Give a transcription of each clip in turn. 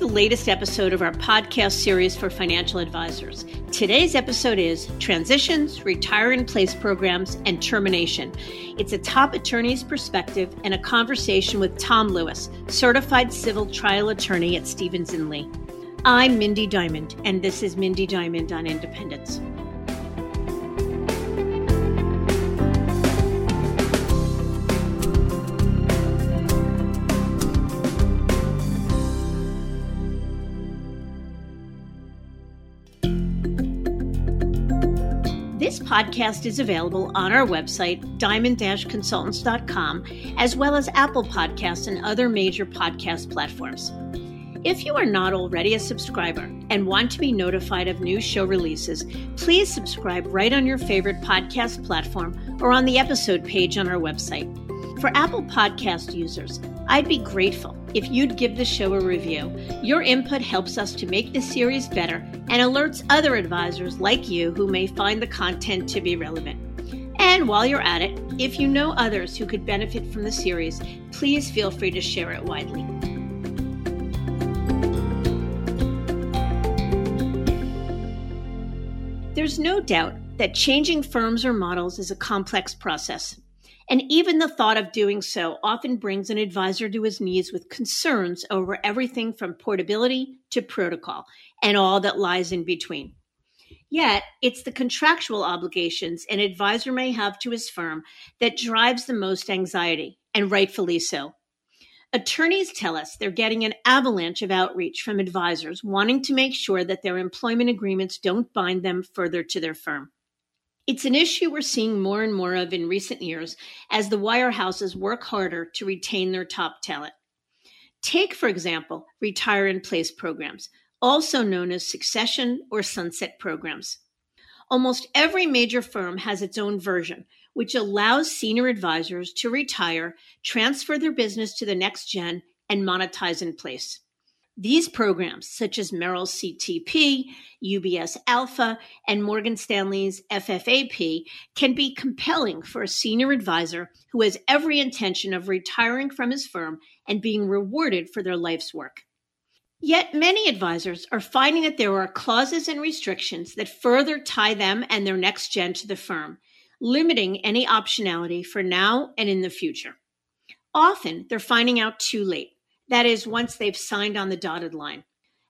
the latest episode of our podcast series for financial advisors. Today's episode is Transitions, Retire in Place Programs, and Termination. It's a top attorney's perspective and a conversation with Tom Lewis, certified civil trial attorney at Stevens and Lee. I'm Mindy Diamond, and this is Mindy Diamond on Independence. Podcast is available on our website, diamond consultants.com, as well as Apple Podcasts and other major podcast platforms. If you are not already a subscriber and want to be notified of new show releases, please subscribe right on your favorite podcast platform or on the episode page on our website. For Apple Podcast users, I'd be grateful if you'd give the show a review. Your input helps us to make the series better and alerts other advisors like you who may find the content to be relevant. And while you're at it, if you know others who could benefit from the series, please feel free to share it widely. There's no doubt that changing firms or models is a complex process. And even the thought of doing so often brings an advisor to his knees with concerns over everything from portability to protocol and all that lies in between. Yet, it's the contractual obligations an advisor may have to his firm that drives the most anxiety, and rightfully so. Attorneys tell us they're getting an avalanche of outreach from advisors wanting to make sure that their employment agreements don't bind them further to their firm. It's an issue we're seeing more and more of in recent years as the wirehouses work harder to retain their top talent. Take, for example, retire in place programs, also known as succession or sunset programs. Almost every major firm has its own version, which allows senior advisors to retire, transfer their business to the next gen, and monetize in place. These programs, such as Merrill's CTP, UBS Alpha, and Morgan Stanley's FFAP, can be compelling for a senior advisor who has every intention of retiring from his firm and being rewarded for their life's work. Yet many advisors are finding that there are clauses and restrictions that further tie them and their next gen to the firm, limiting any optionality for now and in the future. Often they're finding out too late that is, once they've signed on the dotted line.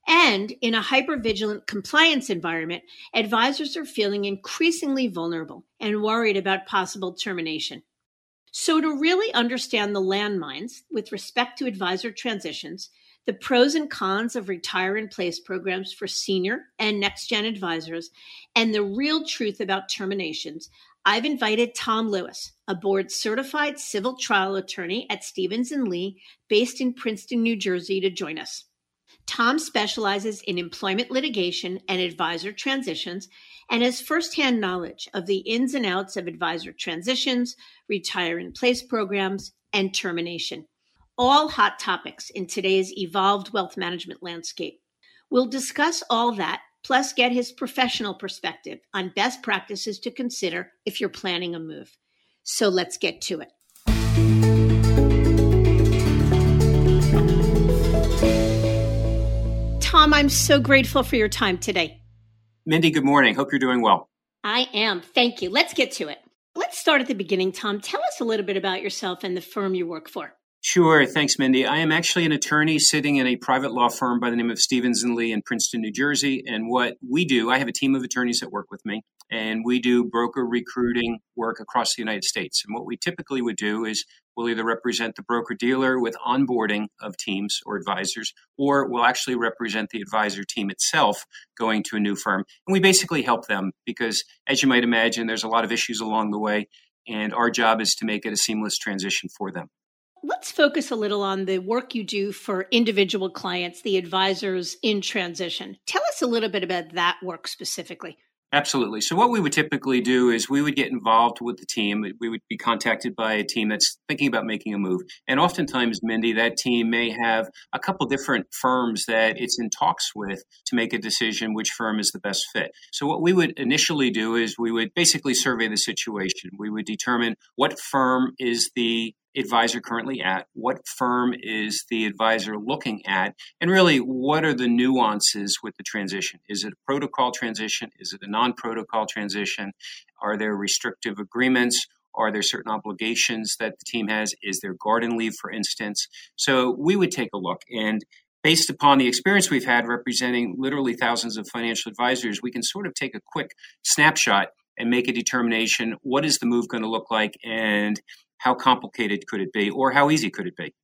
And in a hypervigilant compliance environment, advisors are feeling increasingly vulnerable and worried about possible termination. So, to really understand the landmines with respect to advisor transitions, the pros and cons of retire in place programs for senior and next gen advisors, and the real truth about terminations, I've invited Tom Lewis, a board certified civil trial attorney at Stevens and Lee, based in Princeton, New Jersey, to join us. Tom specializes in employment litigation and advisor transitions and has firsthand knowledge of the ins and outs of advisor transitions, retire in place programs, and termination. All hot topics in today's evolved wealth management landscape. We'll discuss all that plus get his professional perspective on best practices to consider if you're planning a move. So let's get to it. Tom, I'm so grateful for your time today. Mindy, good morning. Hope you're doing well. I am. Thank you. Let's get to it. Let's start at the beginning, Tom. Tell us a little bit about yourself and the firm you work for. Sure. Thanks, Mindy. I am actually an attorney sitting in a private law firm by the name of Stevens and Lee in Princeton, New Jersey. And what we do, I have a team of attorneys that work with me, and we do broker recruiting work across the United States. And what we typically would do is we'll either represent the broker dealer with onboarding of teams or advisors, or we'll actually represent the advisor team itself going to a new firm. And we basically help them because, as you might imagine, there's a lot of issues along the way. And our job is to make it a seamless transition for them. Let's focus a little on the work you do for individual clients, the advisors in transition. Tell us a little bit about that work specifically. Absolutely. So, what we would typically do is we would get involved with the team. We would be contacted by a team that's thinking about making a move. And oftentimes, Mindy, that team may have a couple different firms that it's in talks with to make a decision which firm is the best fit. So, what we would initially do is we would basically survey the situation. We would determine what firm is the advisor currently at? What firm is the advisor looking at? And really, what are the nuances with the transition? Is it a protocol transition? Is it a non protocol transition? Are there restrictive agreements? Are there certain obligations that the team has? Is there garden leave, for instance? So we would take a look. And based upon the experience we've had representing literally thousands of financial advisors, we can sort of take a quick snapshot and make a determination what is the move going to look like and how complicated could it be or how easy could it be?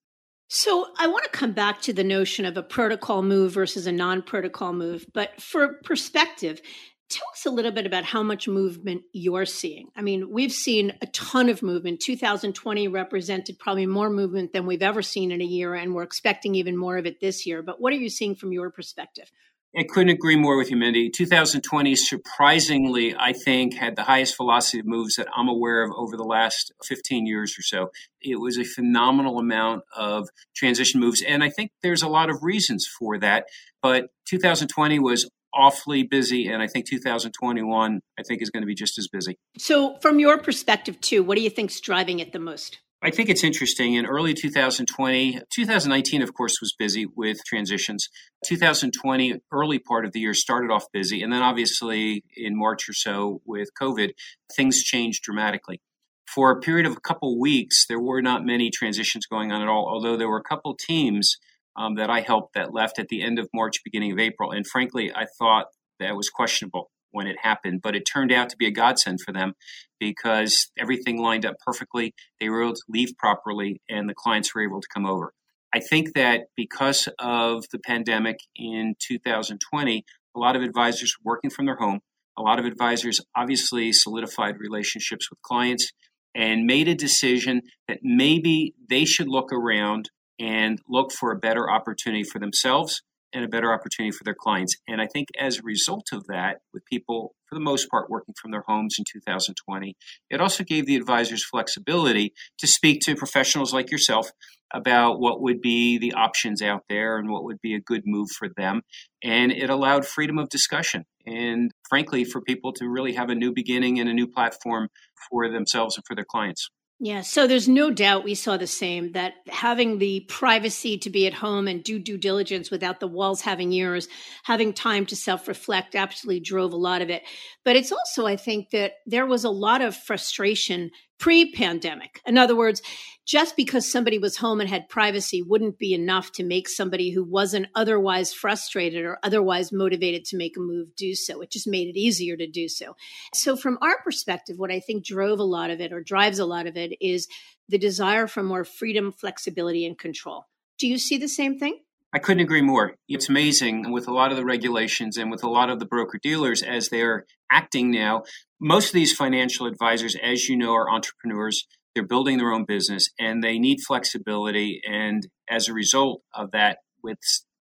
So, I want to come back to the notion of a protocol move versus a non protocol move. But for perspective, tell us a little bit about how much movement you're seeing. I mean, we've seen a ton of movement. 2020 represented probably more movement than we've ever seen in a year, and we're expecting even more of it this year. But what are you seeing from your perspective? I couldn't agree more with you, Mindy. 2020 surprisingly, I think, had the highest velocity of moves that I'm aware of over the last 15 years or so. It was a phenomenal amount of transition moves, and I think there's a lot of reasons for that. But 2020 was awfully busy, and I think 2021, I think, is going to be just as busy. So, from your perspective, too, what do you think's driving it the most? I think it's interesting. In early 2020, 2019, of course, was busy with transitions. 2020, early part of the year, started off busy. And then obviously in March or so with COVID, things changed dramatically. For a period of a couple weeks, there were not many transitions going on at all, although there were a couple teams um, that I helped that left at the end of March, beginning of April. And frankly, I thought that was questionable when it happened, but it turned out to be a godsend for them because everything lined up perfectly. They were able to leave properly, and the clients were able to come over. I think that because of the pandemic in 2020, a lot of advisors working from their home. A lot of advisors obviously solidified relationships with clients and made a decision that maybe they should look around and look for a better opportunity for themselves and a better opportunity for their clients. And I think as a result of that, with people for the most part working from their homes in 2020, it also gave the advisors flexibility to speak to professionals like yourself about what would be the options out there and what would be a good move for them. And it allowed freedom of discussion and, frankly, for people to really have a new beginning and a new platform for themselves and for their clients. Yeah, so there's no doubt we saw the same that having the privacy to be at home and do due diligence without the walls having ears, having time to self reflect absolutely drove a lot of it. But it's also, I think, that there was a lot of frustration pre pandemic. In other words, just because somebody was home and had privacy wouldn't be enough to make somebody who wasn't otherwise frustrated or otherwise motivated to make a move do so. It just made it easier to do so. So, from our perspective, what I think drove a lot of it or drives a lot of it is the desire for more freedom, flexibility, and control. Do you see the same thing? I couldn't agree more. It's amazing with a lot of the regulations and with a lot of the broker dealers as they're acting now. Most of these financial advisors, as you know, are entrepreneurs. They're building their own business and they need flexibility. And as a result of that, with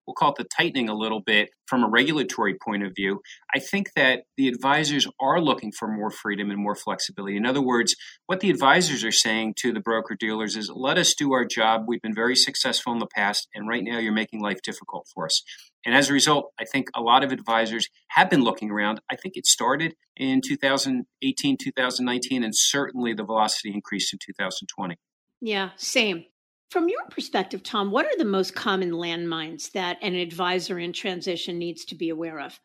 we'll call it the tightening a little bit from a regulatory point of view, I think that the advisors are looking for more freedom and more flexibility. In other words, what the advisors are saying to the broker dealers is let us do our job. We've been very successful in the past, and right now you're making life difficult for us. And as a result, I think a lot of advisors have been looking around. I think it started in 2018, 2019, and certainly the velocity increased in 2020. Yeah, same. From your perspective, Tom, what are the most common landmines that an advisor in transition needs to be aware of?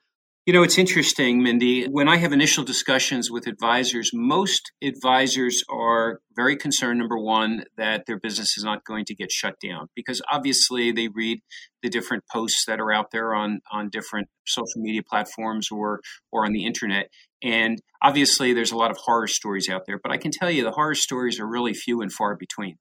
You know, it's interesting, Mindy. When I have initial discussions with advisors, most advisors are very concerned, number one, that their business is not going to get shut down because obviously they read the different posts that are out there on, on different social media platforms or, or on the internet. And obviously there's a lot of horror stories out there, but I can tell you the horror stories are really few and far between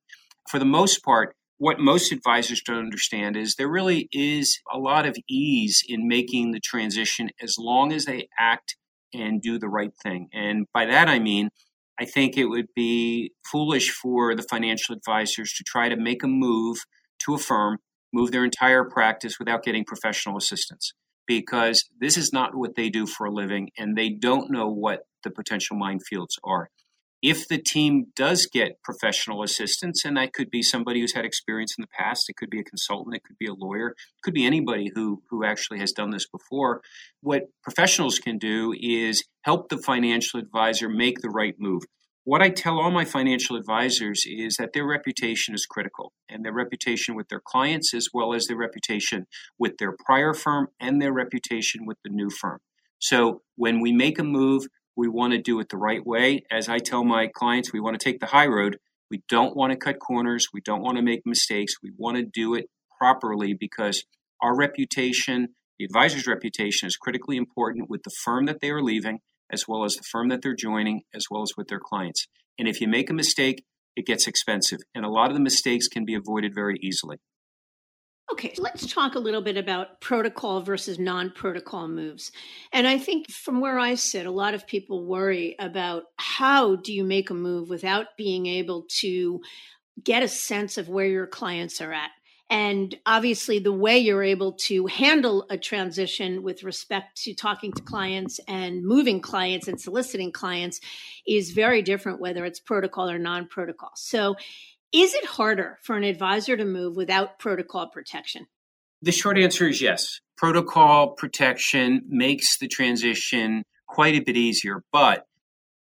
for the most part, what most advisors don't understand is there really is a lot of ease in making the transition as long as they act and do the right thing. And by that, I mean, I think it would be foolish for the financial advisors to try to make a move to a firm, move their entire practice without getting professional assistance because this is not what they do for a living and they don't know what the potential minefields are if the team does get professional assistance, and that could be somebody who's had experience in the past, it could be a consultant, it could be a lawyer, it could be anybody who, who actually has done this before. What professionals can do is help the financial advisor make the right move. what I tell all my financial advisors is that their reputation is critical, and their reputation with their clients, as well as their reputation with their prior firm and their reputation with the new firm. So when we make a move, we want to do it the right way. As I tell my clients, we want to take the high road. We don't want to cut corners. We don't want to make mistakes. We want to do it properly because our reputation, the advisor's reputation, is critically important with the firm that they are leaving, as well as the firm that they're joining, as well as with their clients. And if you make a mistake, it gets expensive. And a lot of the mistakes can be avoided very easily. Okay, let's talk a little bit about protocol versus non protocol moves. And I think from where I sit, a lot of people worry about how do you make a move without being able to get a sense of where your clients are at. And obviously, the way you're able to handle a transition with respect to talking to clients and moving clients and soliciting clients is very different, whether it's protocol or non protocol. So, is it harder for an advisor to move without protocol protection? The short answer is yes. Protocol protection makes the transition quite a bit easier, but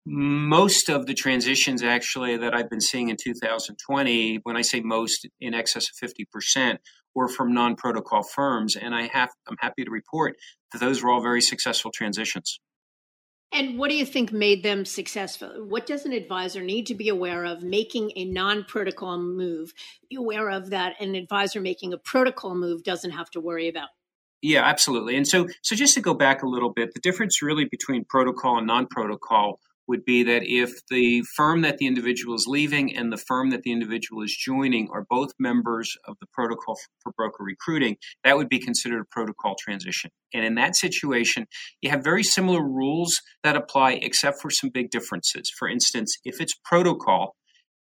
most of the transitions actually that I've been seeing in 2020, when I say most, in excess of 50%, were from non-protocol firms, and I have I'm happy to report that those were all very successful transitions. And what do you think made them successful? What does an advisor need to be aware of making a non protocol move? Be aware of that an advisor making a protocol move doesn't have to worry about. Yeah, absolutely. And so, so just to go back a little bit, the difference really between protocol and non protocol would be that if the firm that the individual is leaving and the firm that the individual is joining are both members of the protocol for broker recruiting, that would be considered a protocol transition. And in that situation, you have very similar rules that apply, except for some big differences. For instance, if it's protocol,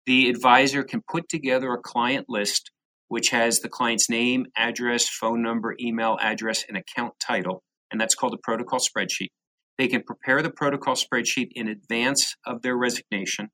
the advisor can put together a client list which has the client's name, address, phone number, email address, and account title. And that's called a protocol spreadsheet. They can prepare the protocol spreadsheet in advance of their resignation.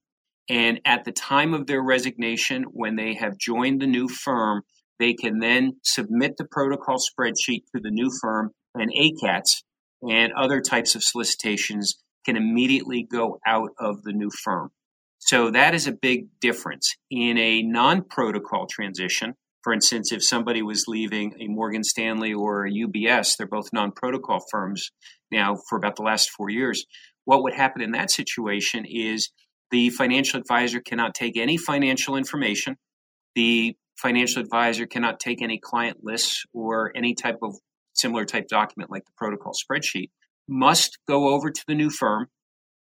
And at the time of their resignation, when they have joined the new firm, they can then submit the protocol spreadsheet to the new firm, and ACATS and other types of solicitations can immediately go out of the new firm. So that is a big difference. In a non protocol transition, for instance, if somebody was leaving a Morgan Stanley or a UBS, they're both non protocol firms now for about the last four years. What would happen in that situation is the financial advisor cannot take any financial information. The financial advisor cannot take any client lists or any type of similar type document like the protocol spreadsheet, must go over to the new firm.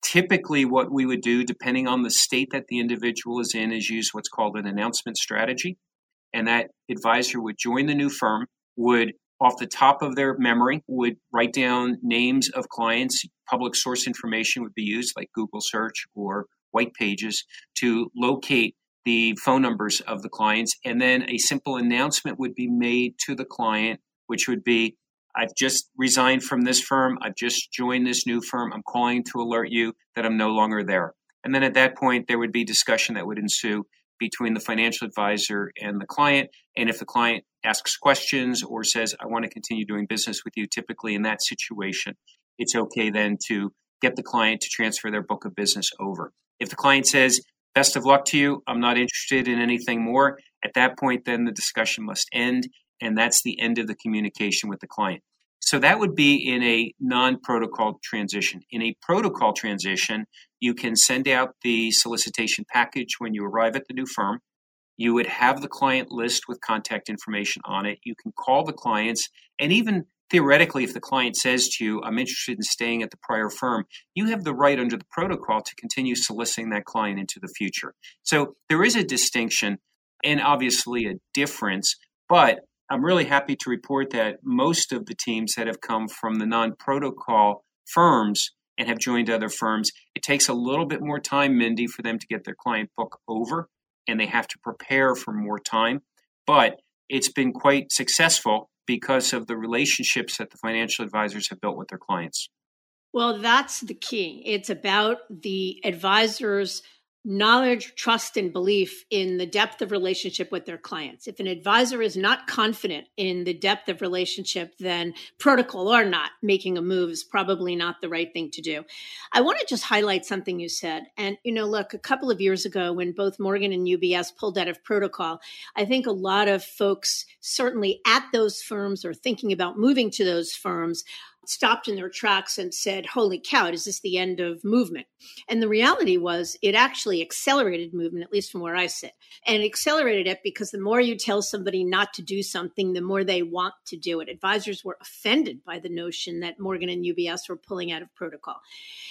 Typically, what we would do, depending on the state that the individual is in, is use what's called an announcement strategy and that advisor would join the new firm, would off the top of their memory would write down names of clients. Public source information would be used like google search or white pages to locate the phone numbers of the clients. And then a simple announcement would be made to the client which would be i've just resigned from this firm. I've just joined this new firm. I'm calling to alert you that i'm no longer there. And then at that point there would be discussion that would ensue between the financial advisor and the client. And if the client asks questions or says, I want to continue doing business with you, typically in that situation, it's okay then to get the client to transfer their book of business over. If the client says, Best of luck to you, I'm not interested in anything more, at that point, then the discussion must end. And that's the end of the communication with the client. So that would be in a non protocol transition. In a protocol transition, you can send out the solicitation package when you arrive at the new firm. You would have the client list with contact information on it. You can call the clients, and even theoretically, if the client says to you, I'm interested in staying at the prior firm, you have the right under the protocol to continue soliciting that client into the future. So there is a distinction and obviously a difference, but I'm really happy to report that most of the teams that have come from the non protocol firms and have joined other firms, it takes a little bit more time, Mindy, for them to get their client book over, and they have to prepare for more time. But it's been quite successful because of the relationships that the financial advisors have built with their clients. Well, that's the key. It's about the advisors knowledge, trust, and belief in the depth of relationship with their clients. If an advisor is not confident in the depth of relationship, then protocol or not, making a move is probably not the right thing to do. I want to just highlight something you said. And, you know, look, a couple of years ago when both Morgan and UBS pulled out of protocol, I think a lot of folks, certainly at those firms or thinking about moving to those firms, stopped in their tracks and said, Holy cow, is this the end of movement? And the reality was it actually accelerated movement, at least from where I sit. And accelerated it because the more you tell somebody not to do something, the more they want to do it. Advisors were offended by the notion that Morgan and UBS were pulling out of protocol.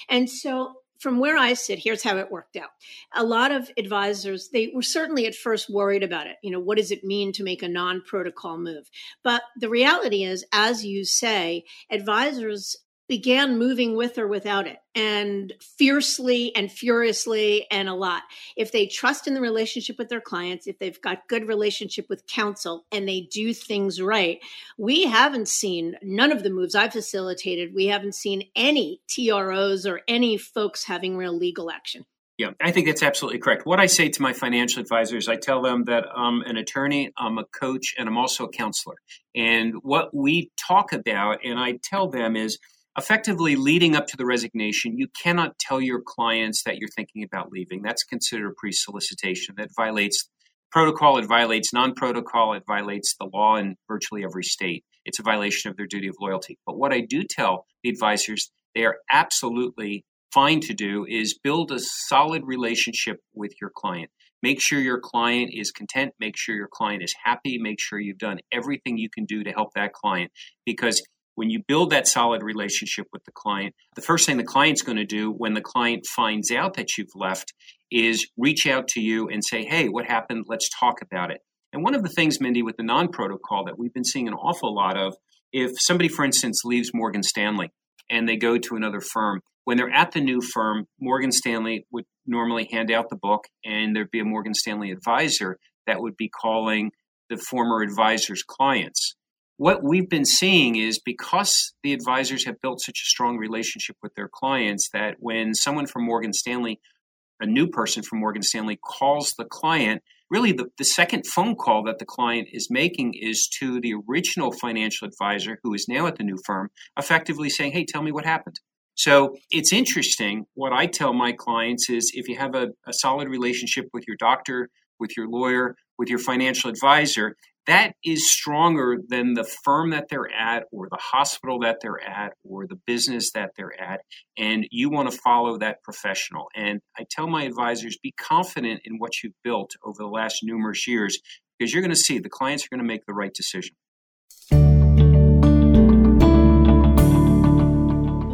And so from where I sit, here's how it worked out. A lot of advisors, they were certainly at first worried about it. You know, what does it mean to make a non protocol move? But the reality is, as you say, advisors began moving with or without it and fiercely and furiously and a lot if they trust in the relationship with their clients if they've got good relationship with counsel and they do things right we haven't seen none of the moves i've facilitated we haven't seen any tros or any folks having real legal action yeah, I think that's absolutely correct. What I say to my financial advisors, I tell them that I'm an attorney, I'm a coach, and I'm also a counselor. And what we talk about, and I tell them is, effectively leading up to the resignation, you cannot tell your clients that you're thinking about leaving. That's considered pre solicitation. That violates protocol, it violates non protocol, it violates the law in virtually every state. It's a violation of their duty of loyalty. But what I do tell the advisors they are absolutely fine to do is build a solid relationship with your client. Make sure your client is content, make sure your client is happy, make sure you've done everything you can do to help that client because when you build that solid relationship with the client, the first thing the client's going to do when the client finds out that you've left is reach out to you and say, Hey, what happened? Let's talk about it. And one of the things, Mindy, with the non protocol that we've been seeing an awful lot of, if somebody, for instance, leaves Morgan Stanley and they go to another firm, when they're at the new firm, Morgan Stanley would normally hand out the book and there'd be a Morgan Stanley advisor that would be calling the former advisor's clients what we've been seeing is because the advisors have built such a strong relationship with their clients that when someone from Morgan Stanley, a new person from Morgan Stanley, calls the client, really the, the second phone call that the client is making is to the original financial advisor who is now at the new firm, effectively saying, Hey, tell me what happened. So it's interesting. What I tell my clients is if you have a, a solid relationship with your doctor, with your lawyer, with your financial advisor, that is stronger than the firm that they're at or the hospital that they're at or the business that they're at and you want to follow that professional. And i tell my advisors be confident in what you've built over the last numerous years because you're going to see the clients are going to make the right decision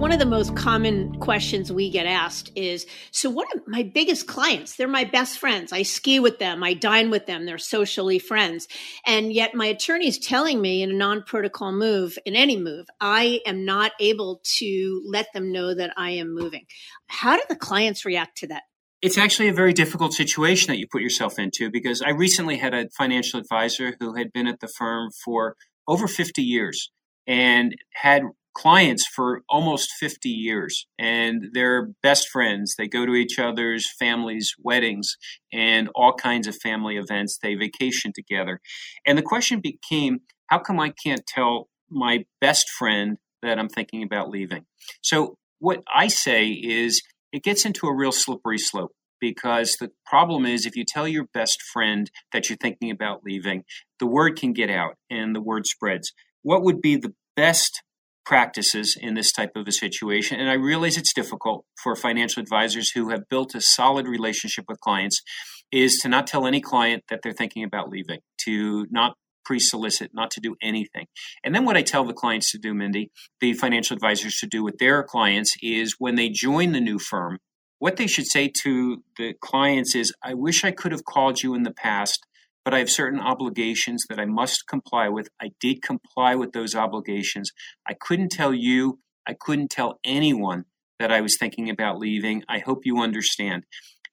one of the most common questions we get asked is So, what are my biggest clients? They're my best friends. I ski with them, I dine with them, they're socially friends. And yet, my attorney is telling me in a non protocol move, in any move, I am not able to let them know that I am moving. How do the clients react to that? It's actually a very difficult situation that you put yourself into because I recently had a financial advisor who had been at the firm for over 50 years and had clients for almost 50 years and they're best friends. They go to each other's families' weddings and all kinds of family events. They vacation together. And the question became how come I can't tell my best friend that I'm thinking about leaving? So, what I say is it gets into a real slippery slope because the problem is if you tell your best friend that you're thinking about leaving, the word can get out and the word spreads. What would be the best practices in this type of a situation. And I realize it's difficult for financial advisors who have built a solid relationship with clients is to not tell any client that they're thinking about leaving, to not pre-solicit, not to do anything. And then what I tell the clients to do, Mindy, the financial advisors to do with their clients is when they join the new firm, what they should say to the clients is, I wish I could have called you in the past but I have certain obligations that I must comply with. I did comply with those obligations. I couldn't tell you, I couldn't tell anyone that I was thinking about leaving. I hope you understand.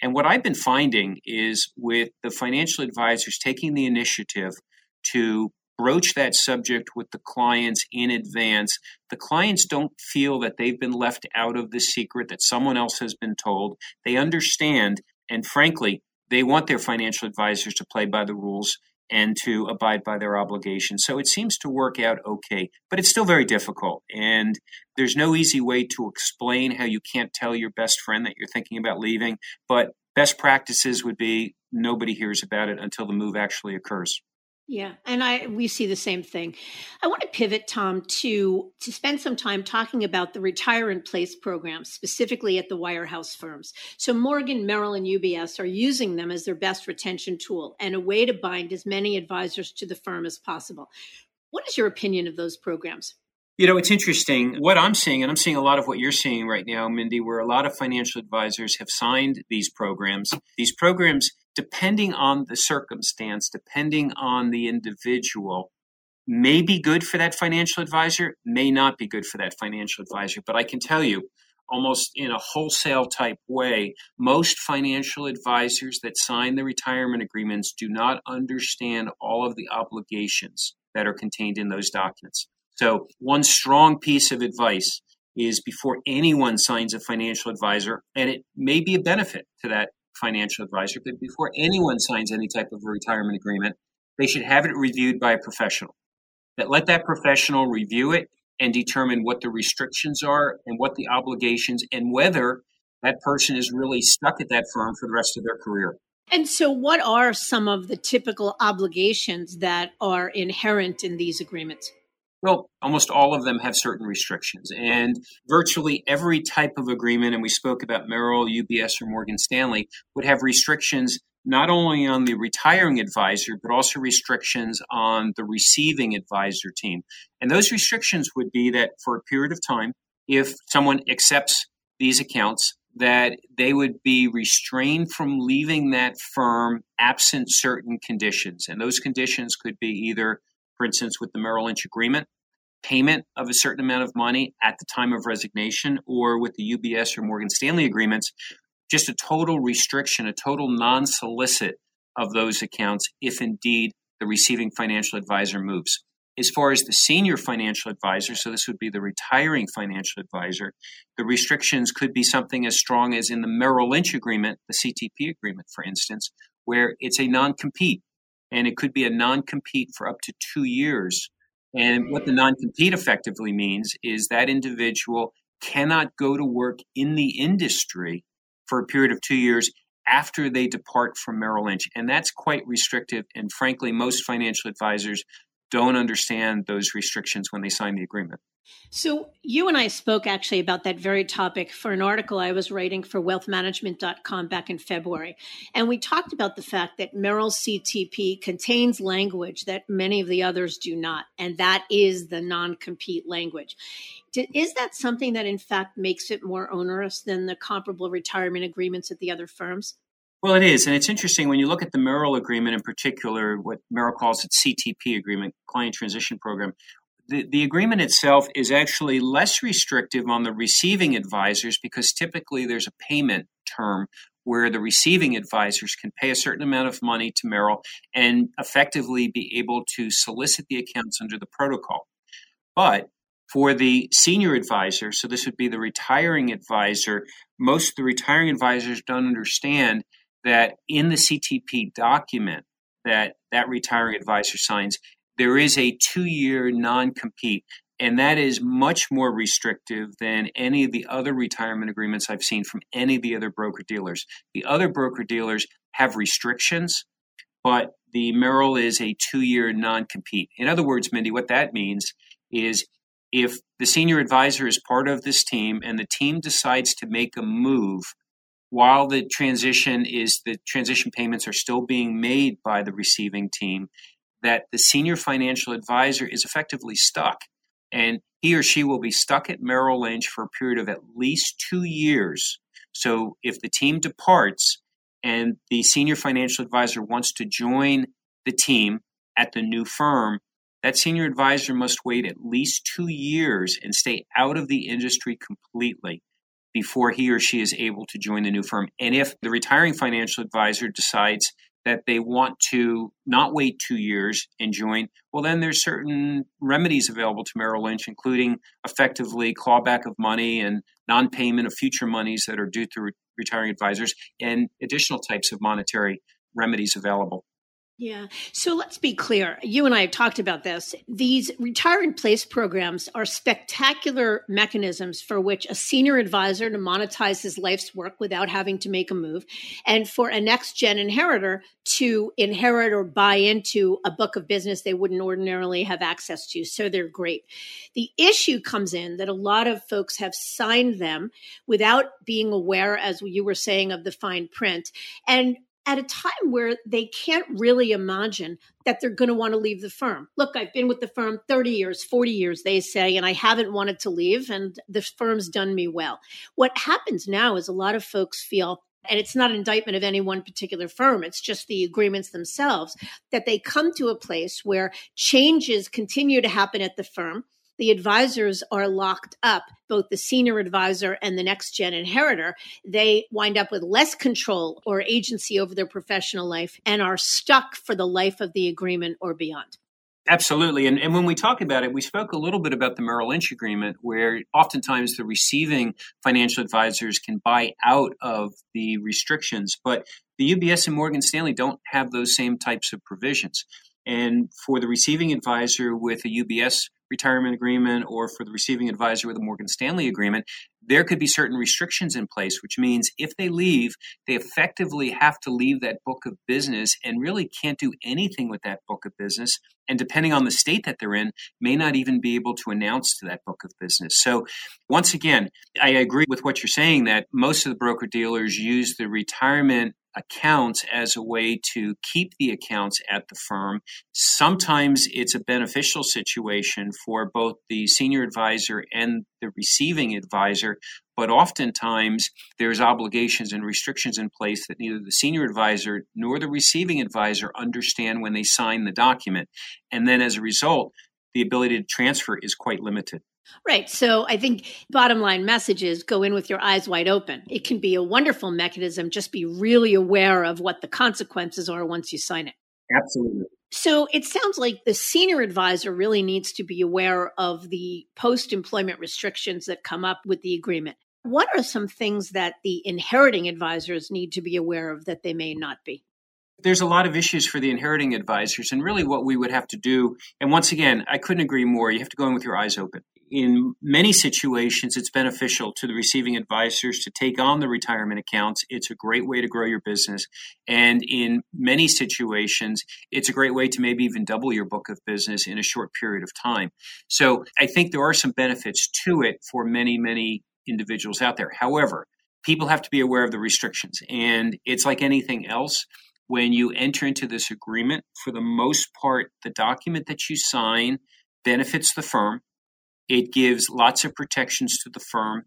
And what I've been finding is with the financial advisors taking the initiative to broach that subject with the clients in advance, the clients don't feel that they've been left out of the secret that someone else has been told. They understand And frankly, they want their financial advisors to play by the rules and to abide by their obligations. So it seems to work out okay, but it's still very difficult. And there's no easy way to explain how you can't tell your best friend that you're thinking about leaving. But best practices would be nobody hears about it until the move actually occurs. Yeah, and I we see the same thing. I want to pivot, Tom, to to spend some time talking about the retire in place program, specifically at the wirehouse firms. So Morgan, Merrill, and UBS are using them as their best retention tool and a way to bind as many advisors to the firm as possible. What is your opinion of those programs? You know, it's interesting. What I'm seeing, and I'm seeing a lot of what you're seeing right now, Mindy, where a lot of financial advisors have signed these programs. These programs, depending on the circumstance, depending on the individual, may be good for that financial advisor, may not be good for that financial advisor. But I can tell you, almost in a wholesale type way, most financial advisors that sign the retirement agreements do not understand all of the obligations that are contained in those documents. So, one strong piece of advice is before anyone signs a financial advisor, and it may be a benefit to that financial advisor, but before anyone signs any type of a retirement agreement, they should have it reviewed by a professional. That let that professional review it and determine what the restrictions are and what the obligations and whether that person is really stuck at that firm for the rest of their career. And so, what are some of the typical obligations that are inherent in these agreements? Well, almost all of them have certain restrictions. And virtually every type of agreement, and we spoke about Merrill, UBS, or Morgan Stanley, would have restrictions not only on the retiring advisor, but also restrictions on the receiving advisor team. And those restrictions would be that for a period of time, if someone accepts these accounts, that they would be restrained from leaving that firm absent certain conditions. And those conditions could be either for instance, with the Merrill Lynch agreement, payment of a certain amount of money at the time of resignation, or with the UBS or Morgan Stanley agreements, just a total restriction, a total non solicit of those accounts if indeed the receiving financial advisor moves. As far as the senior financial advisor, so this would be the retiring financial advisor, the restrictions could be something as strong as in the Merrill Lynch agreement, the CTP agreement, for instance, where it's a non compete and it could be a non compete for up to two years. And what the non compete effectively means is that individual cannot go to work in the industry for a period of two years after they depart from Merrill Lynch. And that's quite restrictive. And frankly, most financial advisors don't understand those restrictions when they sign the agreement. So, you and I spoke actually about that very topic for an article I was writing for wealthmanagement.com back in February. And we talked about the fact that Merrill CTP contains language that many of the others do not, and that is the non compete language. Is that something that, in fact, makes it more onerous than the comparable retirement agreements at the other firms? Well, it is. And it's interesting when you look at the Merrill agreement in particular, what Merrill calls its CTP agreement, Client Transition Program. The, the agreement itself is actually less restrictive on the receiving advisors because typically there's a payment term where the receiving advisors can pay a certain amount of money to Merrill and effectively be able to solicit the accounts under the protocol. But for the senior advisor, so this would be the retiring advisor, most of the retiring advisors don't understand that in the CTP document that that retiring advisor signs, there is a two year non compete. And that is much more restrictive than any of the other retirement agreements I've seen from any of the other broker dealers. The other broker dealers have restrictions, but the Merrill is a two year non compete. In other words, Mindy, what that means is if the senior advisor is part of this team and the team decides to make a move while the transition is the transition payments are still being made by the receiving team, that the senior financial advisor is effectively stuck. And he or she will be stuck at Merrill Lynch for a period of at least two years. So if the team departs and the senior financial advisor wants to join the team at the new firm, that senior advisor must wait at least two years and stay out of the industry completely before he or she is able to join the new firm. And if the retiring financial advisor decides that they want to not wait two years and join, well, then there's certain remedies available to Merrill Lynch, including effectively clawback of money and non payment of future monies that are due to re- retiring advisors and additional types of monetary remedies available. Yeah. So let's be clear. You and I have talked about this. These retire in place programs are spectacular mechanisms for which a senior advisor to monetize his life's work without having to make a move, and for a next gen inheritor to inherit or buy into a book of business they wouldn't ordinarily have access to. So they're great. The issue comes in that a lot of folks have signed them without being aware, as you were saying, of the fine print. And at a time where they can't really imagine that they're going to want to leave the firm. Look, I've been with the firm 30 years, 40 years, they say, and I haven't wanted to leave, and the firm's done me well. What happens now is a lot of folks feel and it's not an indictment of any one particular firm, it's just the agreements themselves, that they come to a place where changes continue to happen at the firm the advisors are locked up, both the senior advisor and the next gen inheritor, they wind up with less control or agency over their professional life and are stuck for the life of the agreement or beyond. Absolutely. And, and when we talk about it, we spoke a little bit about the Merrill Lynch agreement, where oftentimes the receiving financial advisors can buy out of the restrictions, but the UBS and Morgan Stanley don't have those same types of provisions. And for the receiving advisor with a UBS retirement agreement or for the receiving advisor with a Morgan Stanley agreement, there could be certain restrictions in place, which means if they leave, they effectively have to leave that book of business and really can't do anything with that book of business. And depending on the state that they're in, may not even be able to announce to that book of business. So, once again, I agree with what you're saying that most of the broker dealers use the retirement accounts as a way to keep the accounts at the firm. Sometimes it's a beneficial situation for both the senior advisor and the receiving advisor, but oftentimes there's obligations and restrictions in place that neither the senior advisor nor the receiving advisor understand when they sign the document. And then as a result, the ability to transfer is quite limited. Right. So I think bottom line message is go in with your eyes wide open. It can be a wonderful mechanism. Just be really aware of what the consequences are once you sign it. Absolutely. So it sounds like the senior advisor really needs to be aware of the post employment restrictions that come up with the agreement. What are some things that the inheriting advisors need to be aware of that they may not be? there's a lot of issues for the inheriting advisors and really what we would have to do and once again i couldn't agree more you have to go in with your eyes open in many situations, it's beneficial to the receiving advisors to take on the retirement accounts. It's a great way to grow your business. And in many situations, it's a great way to maybe even double your book of business in a short period of time. So I think there are some benefits to it for many, many individuals out there. However, people have to be aware of the restrictions. And it's like anything else. When you enter into this agreement, for the most part, the document that you sign benefits the firm it gives lots of protections to the firm,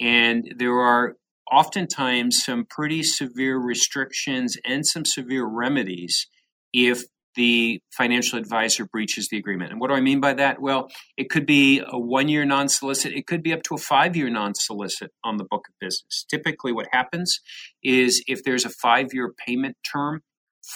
and there are oftentimes some pretty severe restrictions and some severe remedies if the financial advisor breaches the agreement. And what do I mean by that? Well, it could be a one year non solicit, it could be up to a five year non solicit on the book of business. Typically, what happens is if there's a five year payment term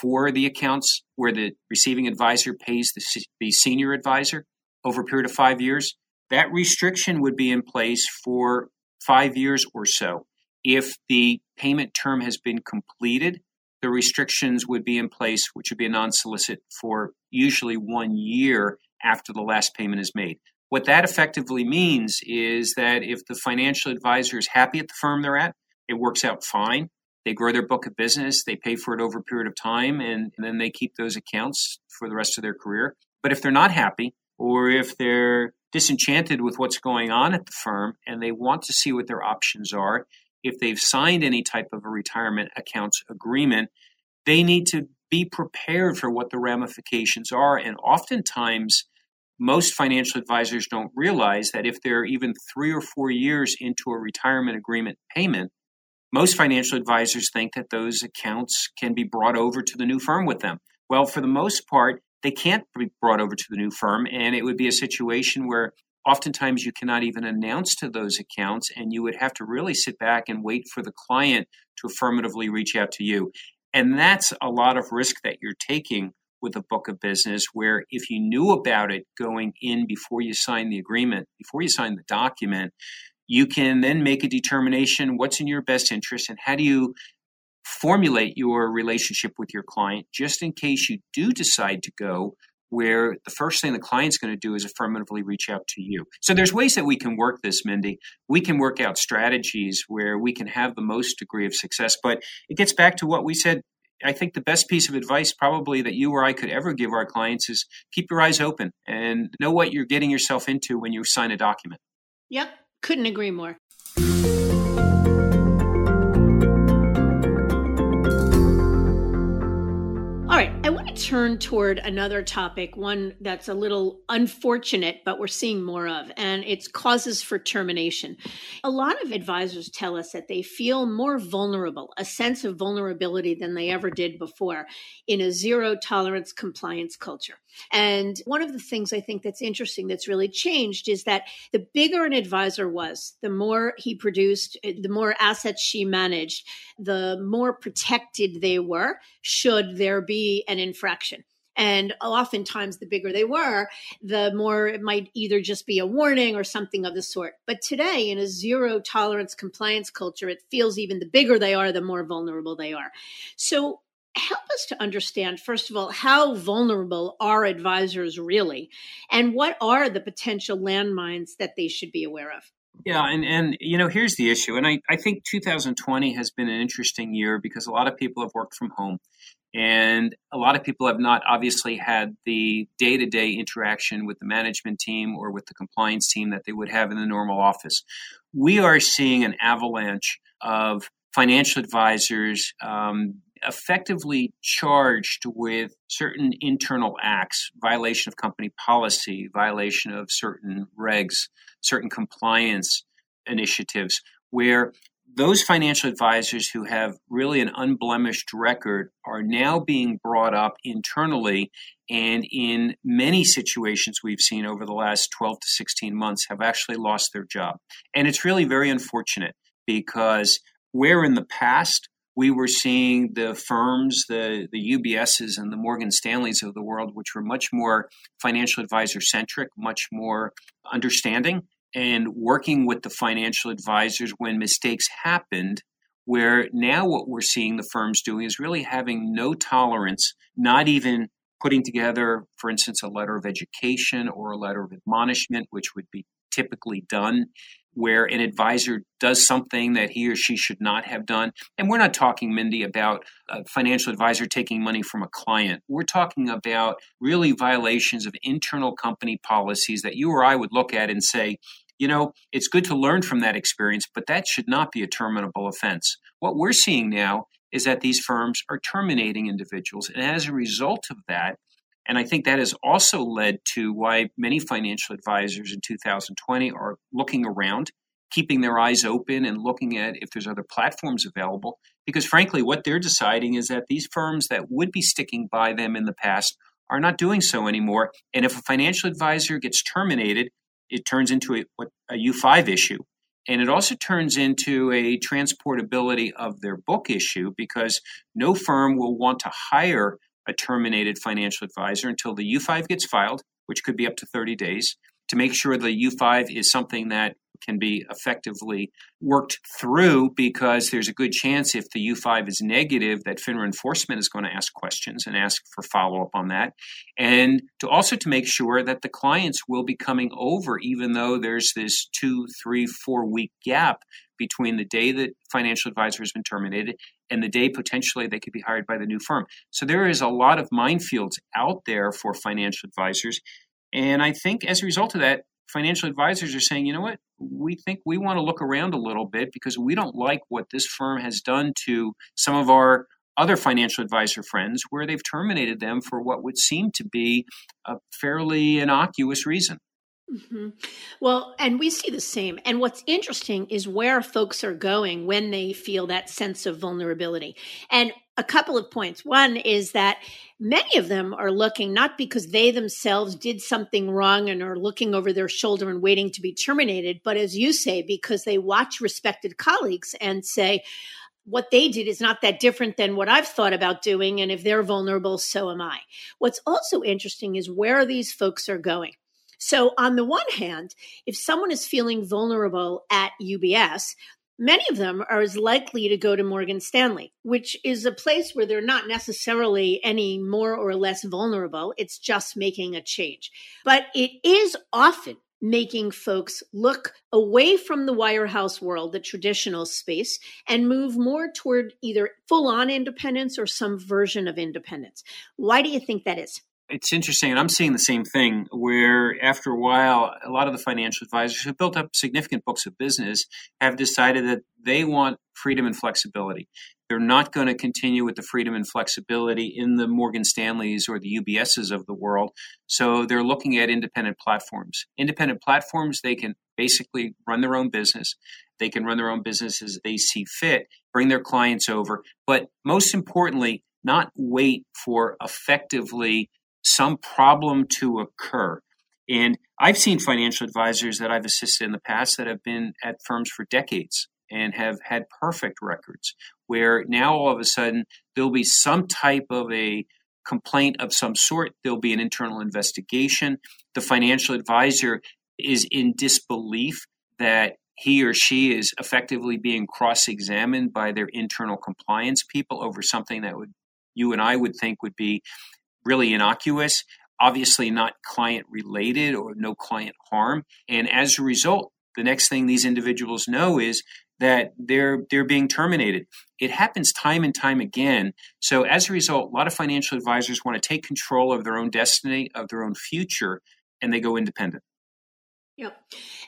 for the accounts where the receiving advisor pays the, the senior advisor over a period of five years, that restriction would be in place for five years or so. If the payment term has been completed, the restrictions would be in place, which would be a non solicit for usually one year after the last payment is made. What that effectively means is that if the financial advisor is happy at the firm they're at, it works out fine. They grow their book of business, they pay for it over a period of time, and, and then they keep those accounts for the rest of their career. But if they're not happy, or if they're disenchanted with what's going on at the firm and they want to see what their options are, if they've signed any type of a retirement accounts agreement, they need to be prepared for what the ramifications are. And oftentimes, most financial advisors don't realize that if they're even three or four years into a retirement agreement payment, most financial advisors think that those accounts can be brought over to the new firm with them. Well, for the most part, they can't be brought over to the new firm. And it would be a situation where oftentimes you cannot even announce to those accounts, and you would have to really sit back and wait for the client to affirmatively reach out to you. And that's a lot of risk that you're taking with a book of business where if you knew about it going in before you sign the agreement, before you sign the document, you can then make a determination what's in your best interest and how do you formulate your relationship with your client just in case you do decide to go where the first thing the client's going to do is affirmatively reach out to you. So there's ways that we can work this, Mindy. We can work out strategies where we can have the most degree of success, but it gets back to what we said I think the best piece of advice probably that you or I could ever give our clients is keep your eyes open and know what you're getting yourself into when you sign a document. Yep, couldn't agree more. Turn toward another topic, one that's a little unfortunate, but we're seeing more of, and it's causes for termination. A lot of advisors tell us that they feel more vulnerable, a sense of vulnerability than they ever did before in a zero tolerance compliance culture. And one of the things I think that's interesting that's really changed is that the bigger an advisor was, the more he produced, eh, the more assets she managed, the more protected they were should there be an infraction. And oftentimes, the bigger they were, the more it might either just be a warning or something of the sort. But today, in a zero tolerance compliance culture, it feels even the bigger they are, the more vulnerable they are. So, help us to understand, first of all, how vulnerable are advisors really? And what are the potential landmines that they should be aware of? Yeah, and, and you know, here's the issue. And I, I think 2020 has been an interesting year because a lot of people have worked from home. And a lot of people have not obviously had the day to day interaction with the management team or with the compliance team that they would have in the normal office. We are seeing an avalanche of financial advisors um, effectively charged with certain internal acts, violation of company policy, violation of certain regs, certain compliance initiatives, where those financial advisors who have really an unblemished record are now being brought up internally and in many situations we've seen over the last 12 to 16 months have actually lost their job. And it's really very unfortunate because where in the past we were seeing the firms, the, the UBSs and the Morgan Stanleys of the world, which were much more financial advisor centric, much more understanding, and working with the financial advisors when mistakes happened. Where now what we're seeing the firms doing is really having no tolerance, not even putting together, for instance, a letter of education or a letter of admonishment, which would be typically done where an advisor does something that he or she should not have done. And we're not talking, Mindy, about a financial advisor taking money from a client. We're talking about really violations of internal company policies that you or I would look at and say, you know, it's good to learn from that experience, but that should not be a terminable offense. What we're seeing now is that these firms are terminating individuals. And as a result of that, and I think that has also led to why many financial advisors in 2020 are looking around, keeping their eyes open and looking at if there's other platforms available. Because frankly, what they're deciding is that these firms that would be sticking by them in the past are not doing so anymore. And if a financial advisor gets terminated, it turns into a, a U5 issue. And it also turns into a transportability of their book issue because no firm will want to hire a terminated financial advisor until the U5 gets filed, which could be up to 30 days, to make sure the U5 is something that can be effectively worked through because there's a good chance if the U5 is negative that FINRA enforcement is going to ask questions and ask for follow up on that. And to also to make sure that the clients will be coming over even though there's this two, three, four week gap between the day that financial advisor has been terminated and the day potentially they could be hired by the new firm. So there is a lot of minefields out there for financial advisors. And I think as a result of that, financial advisors are saying, you know what, we think we want to look around a little bit because we don't like what this firm has done to some of our other financial advisor friends where they've terminated them for what would seem to be a fairly innocuous reason. Mm-hmm. Well, and we see the same. And what's interesting is where folks are going when they feel that sense of vulnerability. And a couple of points. One is that many of them are looking not because they themselves did something wrong and are looking over their shoulder and waiting to be terminated, but as you say, because they watch respected colleagues and say, what they did is not that different than what I've thought about doing. And if they're vulnerable, so am I. What's also interesting is where these folks are going. So, on the one hand, if someone is feeling vulnerable at UBS, many of them are as likely to go to Morgan Stanley, which is a place where they're not necessarily any more or less vulnerable. It's just making a change. But it is often making folks look away from the wirehouse world, the traditional space, and move more toward either full on independence or some version of independence. Why do you think that is? It's interesting, and I'm seeing the same thing where after a while, a lot of the financial advisors who built up significant books of business have decided that they want freedom and flexibility. They're not going to continue with the freedom and flexibility in the Morgan Stanleys or the UBSs of the world. So they're looking at independent platforms. Independent platforms, they can basically run their own business. They can run their own business as they see fit, bring their clients over, but most importantly, not wait for effectively some problem to occur. And I've seen financial advisors that I've assisted in the past that have been at firms for decades and have had perfect records where now all of a sudden there'll be some type of a complaint of some sort there'll be an internal investigation the financial advisor is in disbelief that he or she is effectively being cross-examined by their internal compliance people over something that would you and I would think would be really innocuous obviously not client related or no client harm and as a result the next thing these individuals know is that they're they're being terminated. It happens time and time again. So as a result, a lot of financial advisors want to take control of their own destiny, of their own future, and they go independent. Yep.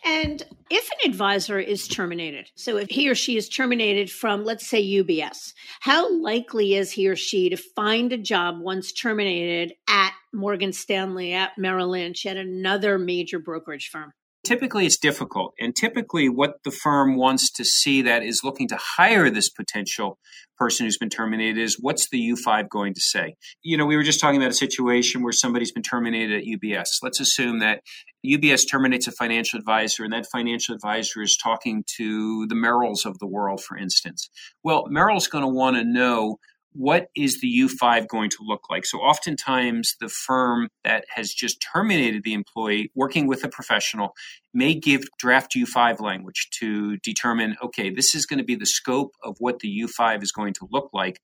And if an advisor is terminated, so if he or she is terminated from, let's say, UBS, how likely is he or she to find a job once terminated at Morgan Stanley, at Merrill Lynch, at another major brokerage firm? Typically, it's difficult. And typically, what the firm wants to see that is looking to hire this potential person who's been terminated is what's the U5 going to say? You know, we were just talking about a situation where somebody's been terminated at UBS. Let's assume that UBS terminates a financial advisor, and that financial advisor is talking to the Merrills of the world, for instance. Well, Merrill's going to want to know what is the U5 going to look like? So, oftentimes, the firm that has just terminated the employee, working with a professional, may give draft U5 language to determine okay, this is going to be the scope of what the U5 is going to look like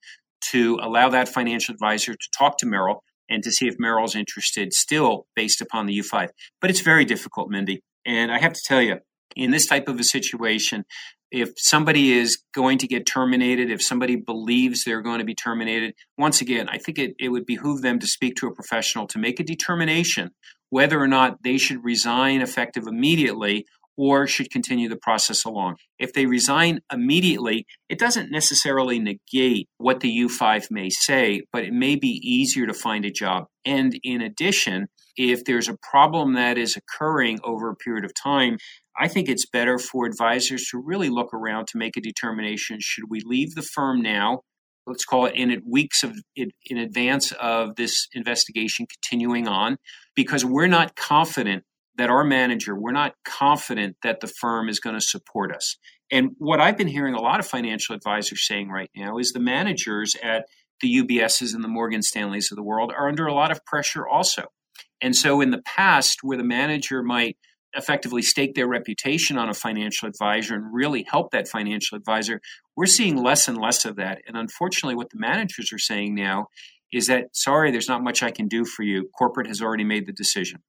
to allow that financial advisor to talk to Merrill and to see if Merrill's interested still based upon the U5. But it's very difficult, Mindy. And I have to tell you, in this type of a situation, if somebody is going to get terminated, if somebody believes they're going to be terminated, once again, I think it, it would behoove them to speak to a professional to make a determination whether or not they should resign effective immediately or should continue the process along. If they resign immediately, it doesn't necessarily negate what the U5 may say, but it may be easier to find a job. And in addition, if there's a problem that is occurring over a period of time, I think it's better for advisors to really look around to make a determination should we leave the firm now? Let's call it in weeks of in advance of this investigation continuing on, because we're not confident that our manager, we're not confident that the firm is going to support us. And what I've been hearing a lot of financial advisors saying right now is the managers at the UBSs and the Morgan Stanleys of the world are under a lot of pressure also. And so in the past, where the manager might effectively stake their reputation on a financial advisor and really help that financial advisor, we're seeing less and less of that. And unfortunately, what the managers are saying now is that, sorry, there's not much I can do for you. Corporate has already made the decision.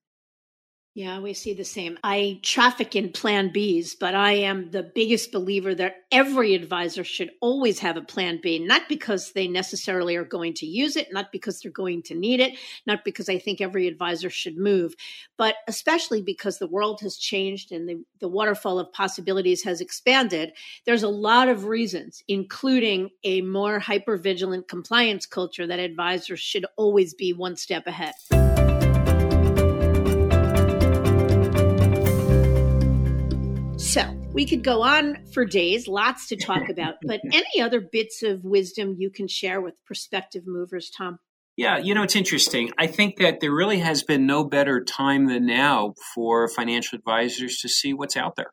Yeah, we see the same. I traffic in plan Bs, but I am the biggest believer that every advisor should always have a plan B, not because they necessarily are going to use it, not because they're going to need it, not because I think every advisor should move, but especially because the world has changed and the, the waterfall of possibilities has expanded. There's a lot of reasons, including a more hyper vigilant compliance culture, that advisors should always be one step ahead. So we could go on for days, lots to talk about, but any other bits of wisdom you can share with prospective movers, Tom? Yeah, you know, it's interesting. I think that there really has been no better time than now for financial advisors to see what's out there.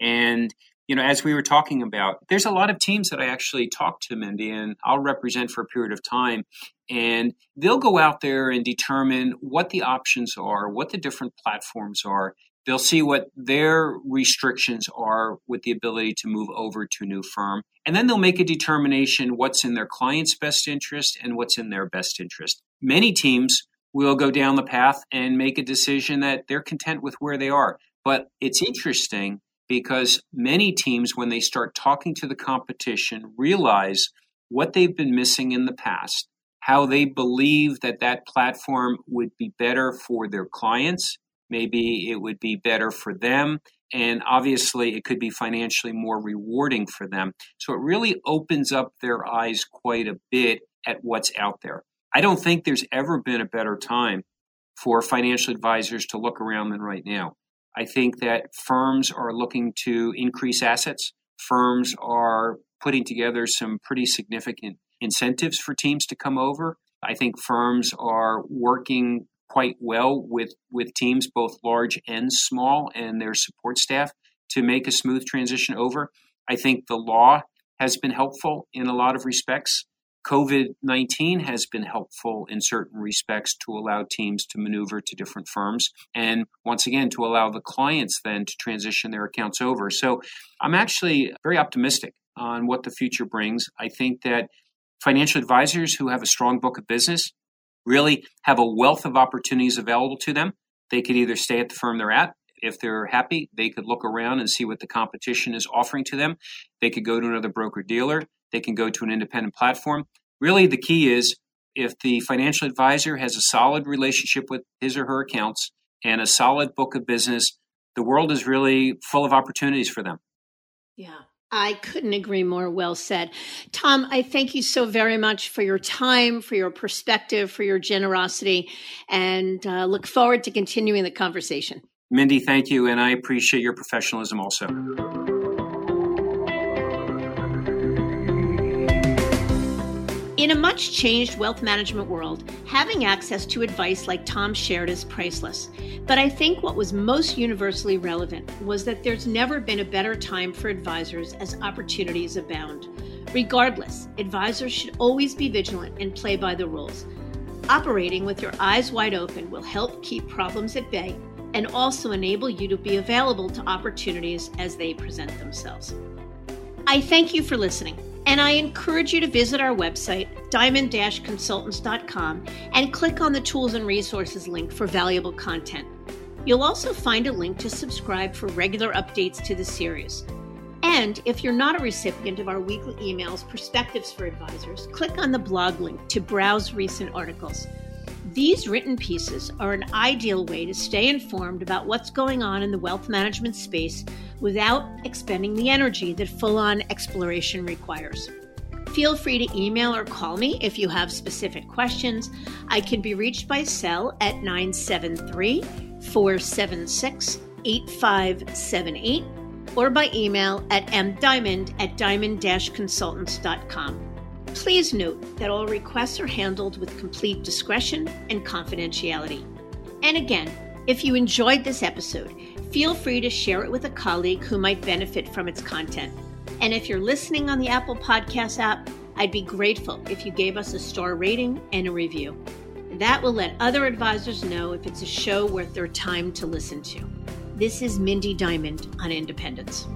And, you know, as we were talking about, there's a lot of teams that I actually talk to, Mindy, and I'll represent for a period of time. And they'll go out there and determine what the options are, what the different platforms are. They'll see what their restrictions are with the ability to move over to a new firm. And then they'll make a determination what's in their client's best interest and what's in their best interest. Many teams will go down the path and make a decision that they're content with where they are. But it's interesting because many teams, when they start talking to the competition, realize what they've been missing in the past, how they believe that that platform would be better for their clients. Maybe it would be better for them. And obviously, it could be financially more rewarding for them. So it really opens up their eyes quite a bit at what's out there. I don't think there's ever been a better time for financial advisors to look around than right now. I think that firms are looking to increase assets. Firms are putting together some pretty significant incentives for teams to come over. I think firms are working quite well with, with teams, both large and small, and their support staff to make a smooth transition over. I think the law has been helpful in a lot of respects. COVID 19 has been helpful in certain respects to allow teams to maneuver to different firms and once again to allow the clients then to transition their accounts over. So I'm actually very optimistic on what the future brings. I think that financial advisors who have a strong book of business really have a wealth of opportunities available to them. They could either stay at the firm they're at if they're happy, they could look around and see what the competition is offering to them. They could go to another broker dealer. They can go to an independent platform. Really, the key is if the financial advisor has a solid relationship with his or her accounts and a solid book of business, the world is really full of opportunities for them. Yeah. I couldn't agree more. Well said. Tom, I thank you so very much for your time, for your perspective, for your generosity, and uh, look forward to continuing the conversation. Mindy, thank you, and I appreciate your professionalism also. In a much changed wealth management world, having access to advice like Tom shared is priceless. But I think what was most universally relevant was that there's never been a better time for advisors as opportunities abound. Regardless, advisors should always be vigilant and play by the rules. Operating with your eyes wide open will help keep problems at bay and also enable you to be available to opportunities as they present themselves. I thank you for listening. And I encourage you to visit our website, diamond consultants.com, and click on the Tools and Resources link for valuable content. You'll also find a link to subscribe for regular updates to the series. And if you're not a recipient of our weekly emails, Perspectives for Advisors, click on the blog link to browse recent articles. These written pieces are an ideal way to stay informed about what's going on in the wealth management space without expending the energy that full on exploration requires. Feel free to email or call me if you have specific questions. I can be reached by cell at 973 476 8578 or by email at mdiamond at diamond consultants.com. Please note that all requests are handled with complete discretion and confidentiality. And again, if you enjoyed this episode, feel free to share it with a colleague who might benefit from its content. And if you're listening on the Apple Podcast app, I'd be grateful if you gave us a star rating and a review. That will let other advisors know if it's a show worth their time to listen to. This is Mindy Diamond on Independence.